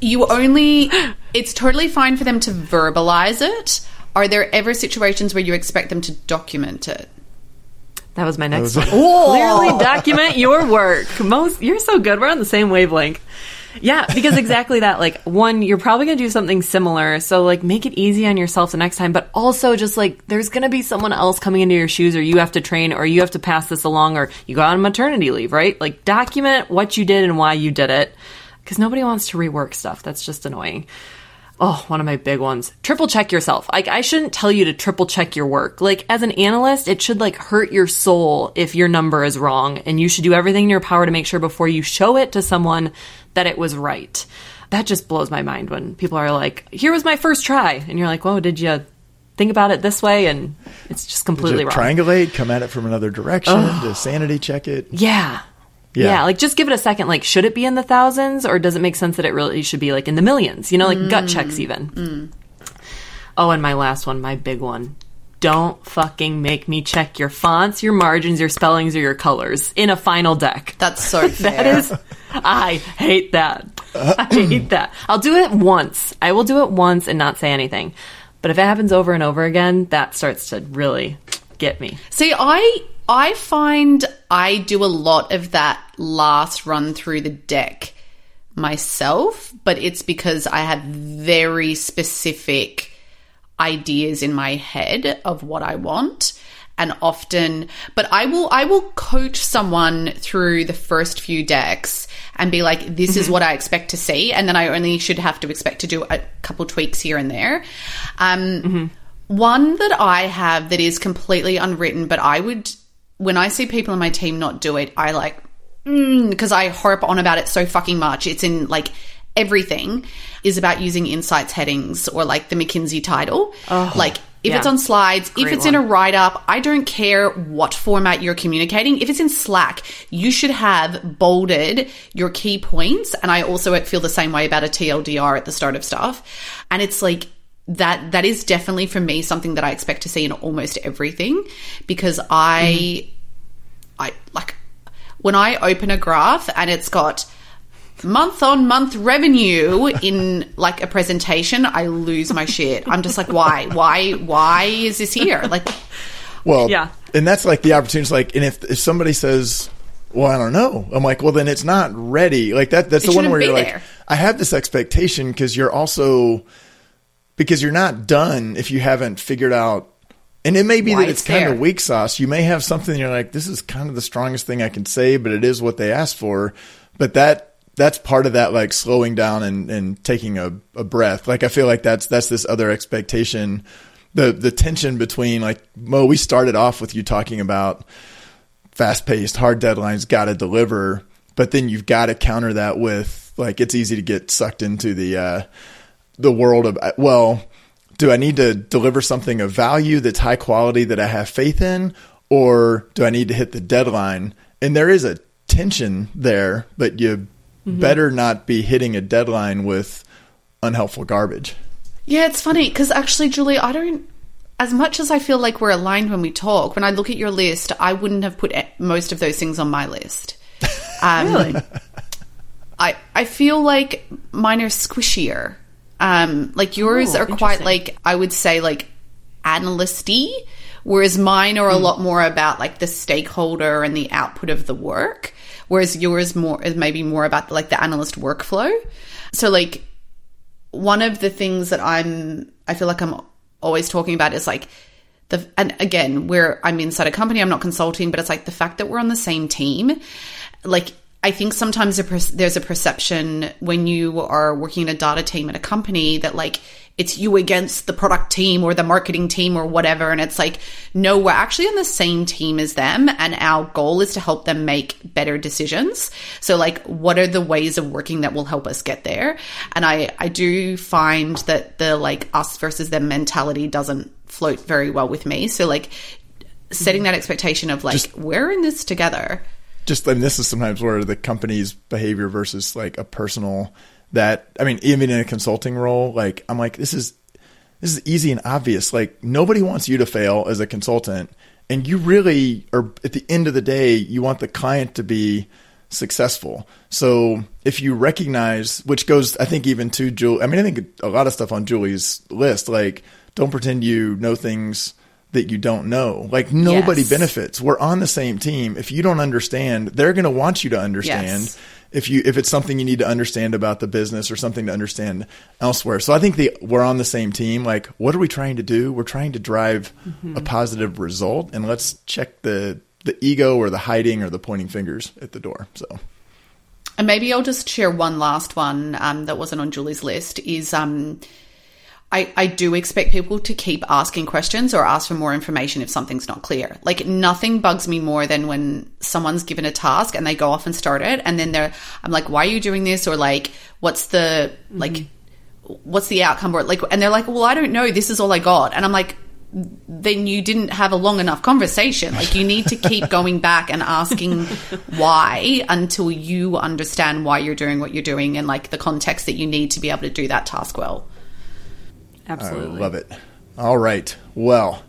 you only it's totally fine for them to verbalize it are there ever situations where you expect them to document it That was my next was- one. Clearly document your work. Most you're so good. We're on the same wavelength. Yeah, because exactly that. Like, one, you're probably gonna do something similar, so like make it easy on yourself the next time. But also, just like there's gonna be someone else coming into your shoes, or you have to train, or you have to pass this along, or you go on maternity leave, right? Like, document what you did and why you did it, because nobody wants to rework stuff. That's just annoying. Oh, one of my big ones. Triple check yourself. Like, I shouldn't tell you to triple check your work. Like, as an analyst, it should like hurt your soul if your number is wrong, and you should do everything in your power to make sure before you show it to someone that it was right. That just blows my mind when people are like, here was my first try. And you're like, whoa, did you think about it this way? And it's just completely wrong. triangulate, come at it from another direction, to sanity check it. Yeah. Yeah. yeah. like just give it a second. Like, should it be in the thousands or does it make sense that it really should be like in the millions? You know, like gut checks mm. even. Mm. Oh, and my last one, my big one. Don't fucking make me check your fonts, your margins, your spellings, or your colors in a final deck. that's so fair That is, I hate that. I hate that. I'll do it once. I will do it once and not say anything. But if it happens over and over again, that starts to really get me. See, I I find I do a lot of that last run through the deck myself, but it's because I have very specific ideas in my head of what I want. And often, but I will, I will coach someone through the first few decks and be like, this is what I expect to see. And then I only should have to expect to do a couple tweaks here and there. Um, One that I have that is completely unwritten, but I would, when I see people in my team not do it, I like, mm, because I harp on about it so fucking much. It's in like everything is about using insights headings or like the McKinsey title. Oh, like if yeah. it's on slides, if Great it's in a write up, I don't care what format you're communicating. If it's in Slack, you should have bolded your key points. And I also feel the same way about a TLDR at the start of stuff. And it's like, that that is definitely for me something that I expect to see in almost everything because I I like when I open a graph and it's got month on month revenue in like a presentation, I lose my shit. I'm just like, why, why, why is this here? Like, Well, Yeah. and that's like the opportunity. Like, and if if somebody says, "Well, I don't know," I'm like, "Well, then it's not ready." Like that. That's It the one where you're like, "I have this expectation," because you're also because you're not done if you haven't figured out. And it may be Why that it's it's kind of weak sauce. You may have something you're like, "This is kind of the strongest thing I can say," but it is what they asked for. But that that's part of that like slowing down and, and taking a, a breath. Like I feel like that's that's this other expectation. The the tension between like Moe, we started off with you talking about fast paced, hard deadlines, got to deliver, but then you've got to counter that with like it's easy to get sucked into the uh, the world of well, do I need to deliver something of value that's high quality that I have faith in, or do I need to hit the deadline? And there is a tension there, but you better not be hitting a deadline with unhelpful garbage. yeah, it's funny because actually, Julie, I don't. As much as I feel like we're aligned when we talk, when I look at your list, I wouldn't have put most of those things on my list. Um, Really? I I feel like mine are squishier. Um, like yours Oh, are quite like I would say like analysty, whereas mine are a Hmm. lot more about like the stakeholder and the output of the work. Whereas yours more is maybe more about like the analyst workflow. So like one of the things that I'm I feel like I'm always talking about is like the and again where I'm inside a company I'm not consulting but it's like the fact that we're on the same team like I think sometimes a per- there's a perception when you are working in a data team at a company that like it's you against the product team or the marketing team or whatever and it's like no we're actually on the same team as them and our goal is to help them make better decisions. So like what are the ways of working that will help us get there? And i i do find that the like us versus them mentality doesn't float very well with me. So like setting hmm. that expectation of like Just- we're in this together. Just and this is sometimes where the company's behavior versus like a personal that I mean even in a consulting role like I'm like this is this is easy and obvious. Like nobody wants you to fail as a consultant and you really are at the end of the day you want the client to be successful. So if you recognize which goes I think even to Julie I mean I think a lot of stuff on Julie's list like don't pretend you know things that you don't know. Like nobody Yes. benefits. We're on the same team. If you don't understand, they're going to want you to understand. Yes. If you if it's something you need to understand about the business or something to understand elsewhere. So I think the we're on the same team. Like what are we trying to do? We're trying to drive a positive result and let's check the the ego or the hiding or the pointing fingers at the door. So And maybe I'll just share one last one um, that wasn't on Julie's list is um, I, I do expect people to keep asking questions or ask for more information if something's not clear. Like nothing bugs me more than when someone's given a task and they go off and start it and then they're I'm like, why are you doing this? Or like, what's the mm-hmm. like what's the outcome or like and they're like, Well, I don't know, this is all I got. And I'm like, then you didn't have a long enough conversation. Like you need to keep going back and asking why until you understand why you're doing what you're doing and like the context that you need to be able to do that task well. Absolutely. I love it. All right. Well,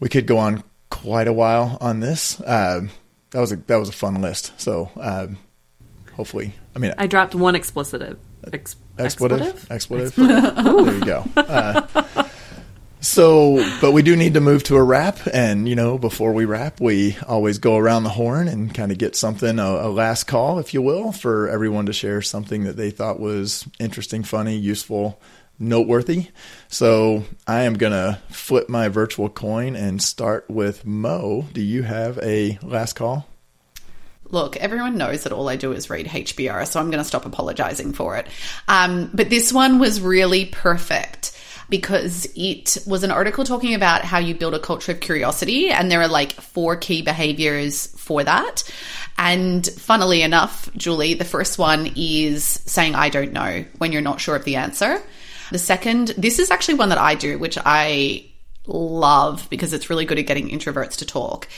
we could go on quite a while on this. Um, that was a that was a fun list. So um, hopefully, I mean, I dropped one explicit. Ex- expletive, expletive. there you go. Uh, so, but we do need to move to a wrap, and you know, before we wrap, we always go around the horn and kind of get something a, a last call, if you will, for everyone to share something that they thought was interesting, funny, useful, noteworthy. So, I am gonna flip my virtual coin and start with Moe. Do you have a last call? Look, everyone knows that all I do is read HBR, so I'm going to stop apologizing for it. Um, but this one was really perfect because it was an article talking about how you build a culture of curiosity, and there are like four key behaviors for that. And funnily enough, Julie, the first one is saying, I don't know, when you're not sure of the answer. The second, this is actually one that I do, which I love because it's really good at getting introverts to talk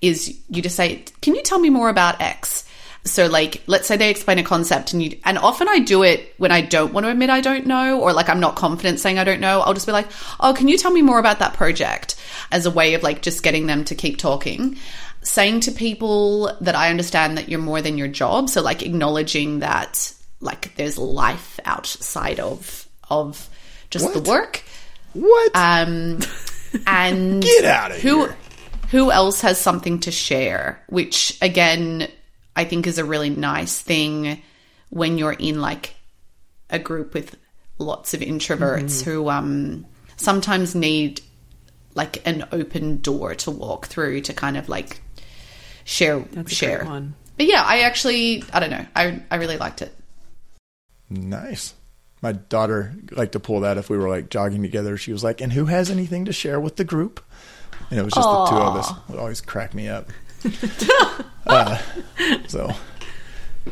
is you just say can you tell me more about x? So like let's say they explain a concept and you and often i do it when i don't want to admit i don't know or like i'm not confident saying i don't know. I'll just be like oh can you tell me more about that project? as a way of like just getting them to keep talking. Saying to people that i understand that you're more than your job so like acknowledging that like there's life outside of of just What? the work What? um, and Get outta who, here. Who else has something to share? Which again, I think is a really nice thing when you're in like a group with lots of introverts Mm-hmm. who um, sometimes need like an open door to walk through to kind of like share That's share. But yeah, I actually I don't know. I I really liked it. Nice. My daughter liked to pull that if we were like jogging together. She was like, "And who has anything to share with the group?" And it was just the two of us. It would always crack me up. uh, so,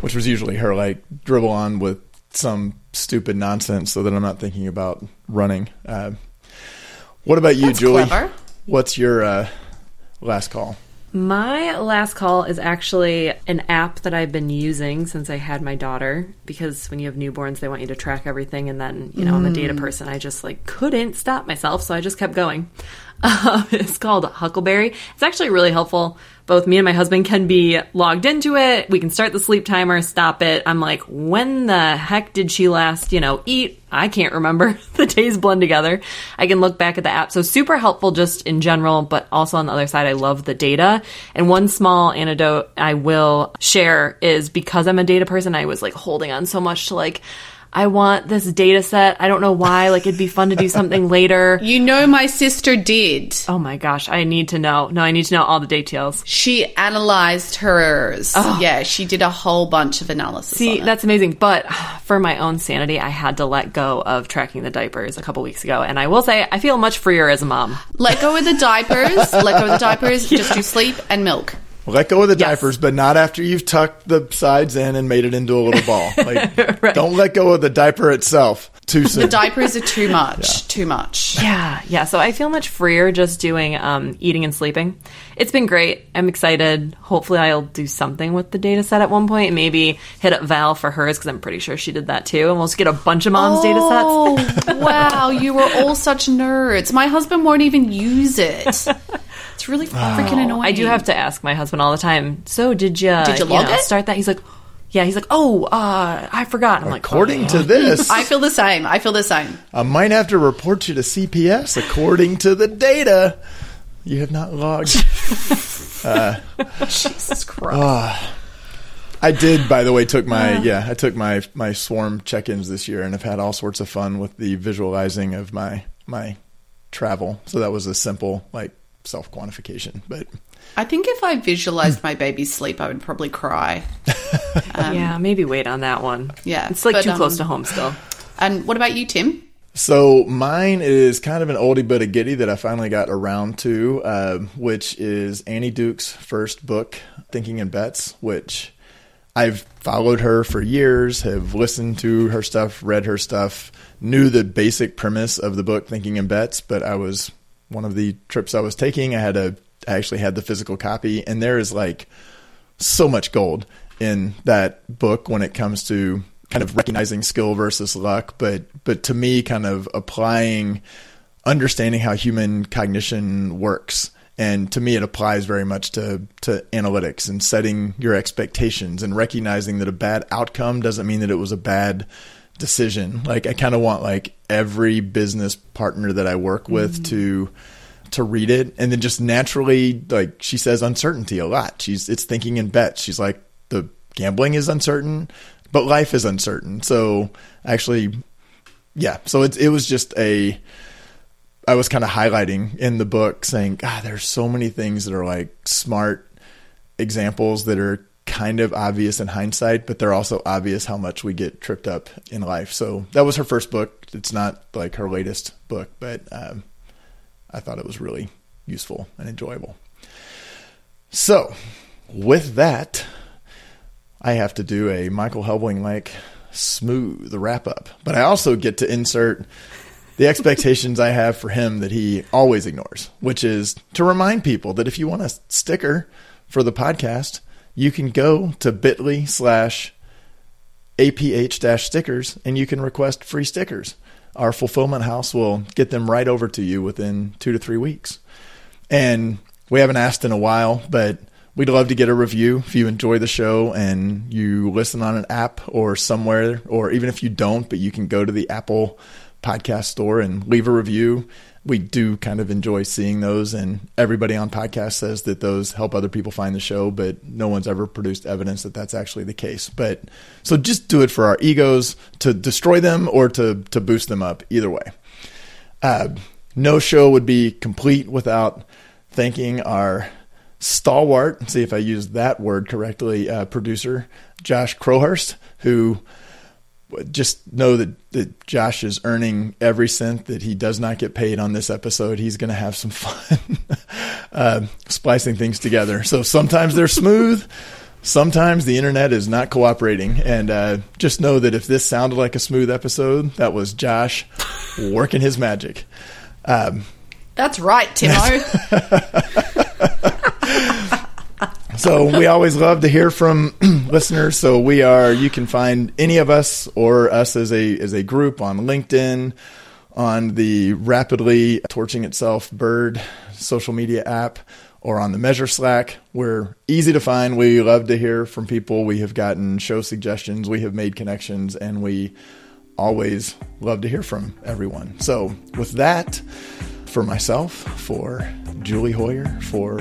which was usually her like dribble on with some stupid nonsense, so that I'm not thinking about running. Uh, what about you, That's Julie? clever. What's your uh, last call? My last call is actually an app that I've been using since I had my daughter because when you have newborns, they want you to track everything. And then, you know, I'm a data mm. person. I just like couldn't stop myself. So I just kept going. Um, it's called Huckleberry. It's actually really helpful. Both me and my husband can be logged into it. We can start the sleep timer, stop it. I'm like, when the heck did she last, you know, eat? I can't remember. the days blend together. I can look back at the app. So super helpful just in general, but also on the other side, I love the data. And one small anecdote I will share is because I'm a data person, I was like holding on so much to like, I want this data set. I don't know why. Like it'd be fun to do something later. You know, my sister did. Oh my gosh, I need to know. No, I need to know all the details. She analyzed hers. Oh. Yeah, she did a whole bunch of analysis. See, that's amazing. But for my own sanity, I had to let go of tracking the diapers a couple weeks ago. And I will say, I feel much freer as a mom. let go of the diapers. let go of the diapers. Just do sleep and milk. Let go of the Yes. diapers, but not after you've tucked the sides in and made it into a little ball. Like, don't let go of the diaper itself. Too soon. The diapers are too much. Yeah. Too much. Yeah, yeah. So I feel much freer just doing um, eating and sleeping. It's been great. I'm excited. Hopefully, I'll do something with the data set at one point. Maybe hit up Val for hers because I'm pretty sure she did that too. And we'll just get a bunch of moms' oh, data sets. wow, you were all such nerds. My husband won't even use it. It's really freaking annoying. I do have to ask my husband all the time. So did you? Did you, log know, it? Start that? He's like yeah, he's like, oh, uh, I forgot. I'm like, according oh. to this, I feel the same. I feel the same. I might have to report you to CPS. According to the data, you have not logged. uh, Jesus Christ. Uh, I did, by the way, took my yeah, I took my my swarm check-ins this year, and I've had all sorts of fun with the visualizing of my my travel. So that was a simple like self quantification, but I think if I visualized my baby's sleep, I would probably cry. Um, yeah, maybe wait on that one. Yeah, it's like but, too um, close to home still. And what about you, Tim? So mine is kind of an oldie but a goodie that I finally got around to, uh, which is Annie Duke's first book, Thinking in Bets, which I've followed her for years, have listened to her stuff, read her stuff, knew the basic premise of the book, Thinking in Bets, but I was one of the trips I was taking. I had a I actually had the physical copy, and there is like so much gold in that book when it comes to kind of recognizing skill versus luck, but but to me, kind of applying understanding how human cognition works. And to me, it applies very much to, to analytics and setting your expectations and recognizing that a bad outcome doesn't mean that it was a bad decision. Like I kind of want like every business partner that I work with mm-hmm. to to read it and then just naturally like she says uncertainty a lot. She's it's thinking in bets. She's like the gambling is uncertain but life is uncertain. So actually yeah. So it, it was just a i was kind of highlighting in the book saying god there's so many things that are like smart examples that are kind of obvious in hindsight but they're also obvious how much we get tripped up in life. So that was her first book. It's not like her latest book but um, I thought it was really useful and enjoyable. So, with that, I have to do a Michael Helbling like smooth wrap up, but I also get to insert the expectations I have for him that he always ignores, which is to remind people that if you want a sticker for the podcast, you can go to bit.ly slash aph stickers and you can request free stickers our fulfillment house will get them right over to you within two to three weeks. And we haven't asked in a while, but we'd love to get a review if you enjoy the show and you listen on an app or somewhere, or even if you don't, but you can go to the Apple podcast store and leave a review we do kind of enjoy seeing those and everybody on podcast says that those help other people find the show but no one's ever produced evidence that that's actually the case. But so just do it for our egos to destroy them or to to boost them up either way. Uh, no show would be complete without thanking our stalwart see if i use that word correctly uh, producer josh crowhurst who just know that, that Josh is earning every cent that he does not get paid on this episode. He's going to have some fun uh, splicing things together. So sometimes they're smooth. Sometimes the internet is not cooperating. And uh, just know that if this sounded like a smooth episode, that was Josh working his magic. Um, That's right, Timo. so we always love to hear from listeners. So we are. You can find any of us or us as a as a group on LinkedIn, on the rapidly torching itself Bird social media app, or on the Measure Slack. We're easy to find. We love to hear from people. We have gotten show suggestions. We have made connections, and we always love to hear from everyone. So with that, for myself, for Julie Hoyer, for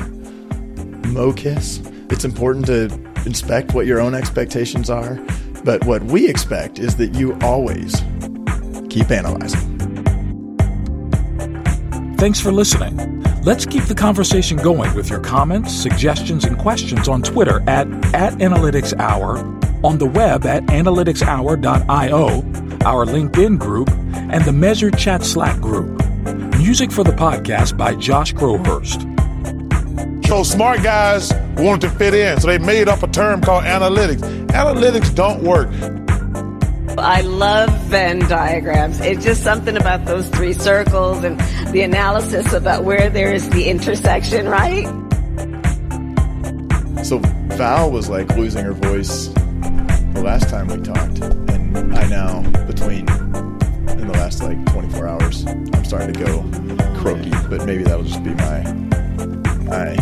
Moe Kiss. It's important to inspect what your own expectations are, but what we expect is that you always keep analyzing. Thanks for listening. Let's keep the conversation going with your comments, suggestions, and questions on Twitter at, at Analytics Hour, on the web at analyticshour.io, our LinkedIn group, and the Measure Chat Slack group. Music for the podcast by Josh Crowhurst. So smart guys wanted to fit in, so they made up a term called analytics. Analytics don't work. I love Venn diagrams. It's just something about those three circles and the analysis about where there is the intersection, right? So Val was like losing her voice the last time we talked, and I now between in the last like 24 hours, I'm starting to go croaky. But maybe that'll just be my my,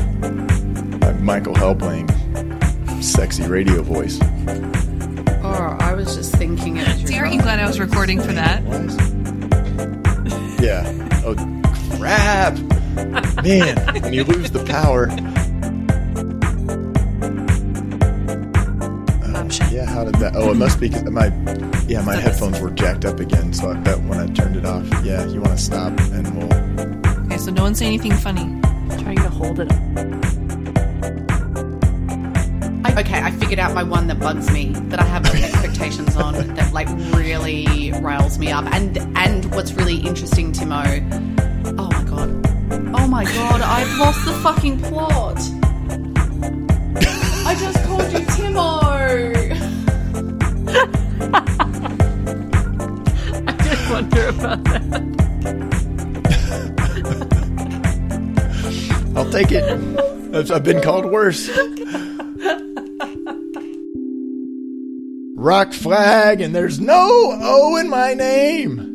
my Michael Helbling sexy radio voice. Oh, I was just thinking it. See, aren't you glad I was recording for that? Yeah. Oh, crap. Man, when you lose the power. Uh, yeah, how did that? Oh, it must be because my yeah my headphones were jacked up again. So I bet when I turned it off, yeah, you want to stop and we'll. Okay, so no one say anything funny. Trying to hold it. Okay, I figured out my one that bugs me that I have expectations on that like really riles me up. And and what's really interesting, Timo. Oh my god. Oh my god, I've lost the fucking plot. I just called you Timo. I did wonder about that. I'll take it. I've, been called worse. Rock flag, and there's no O in my name.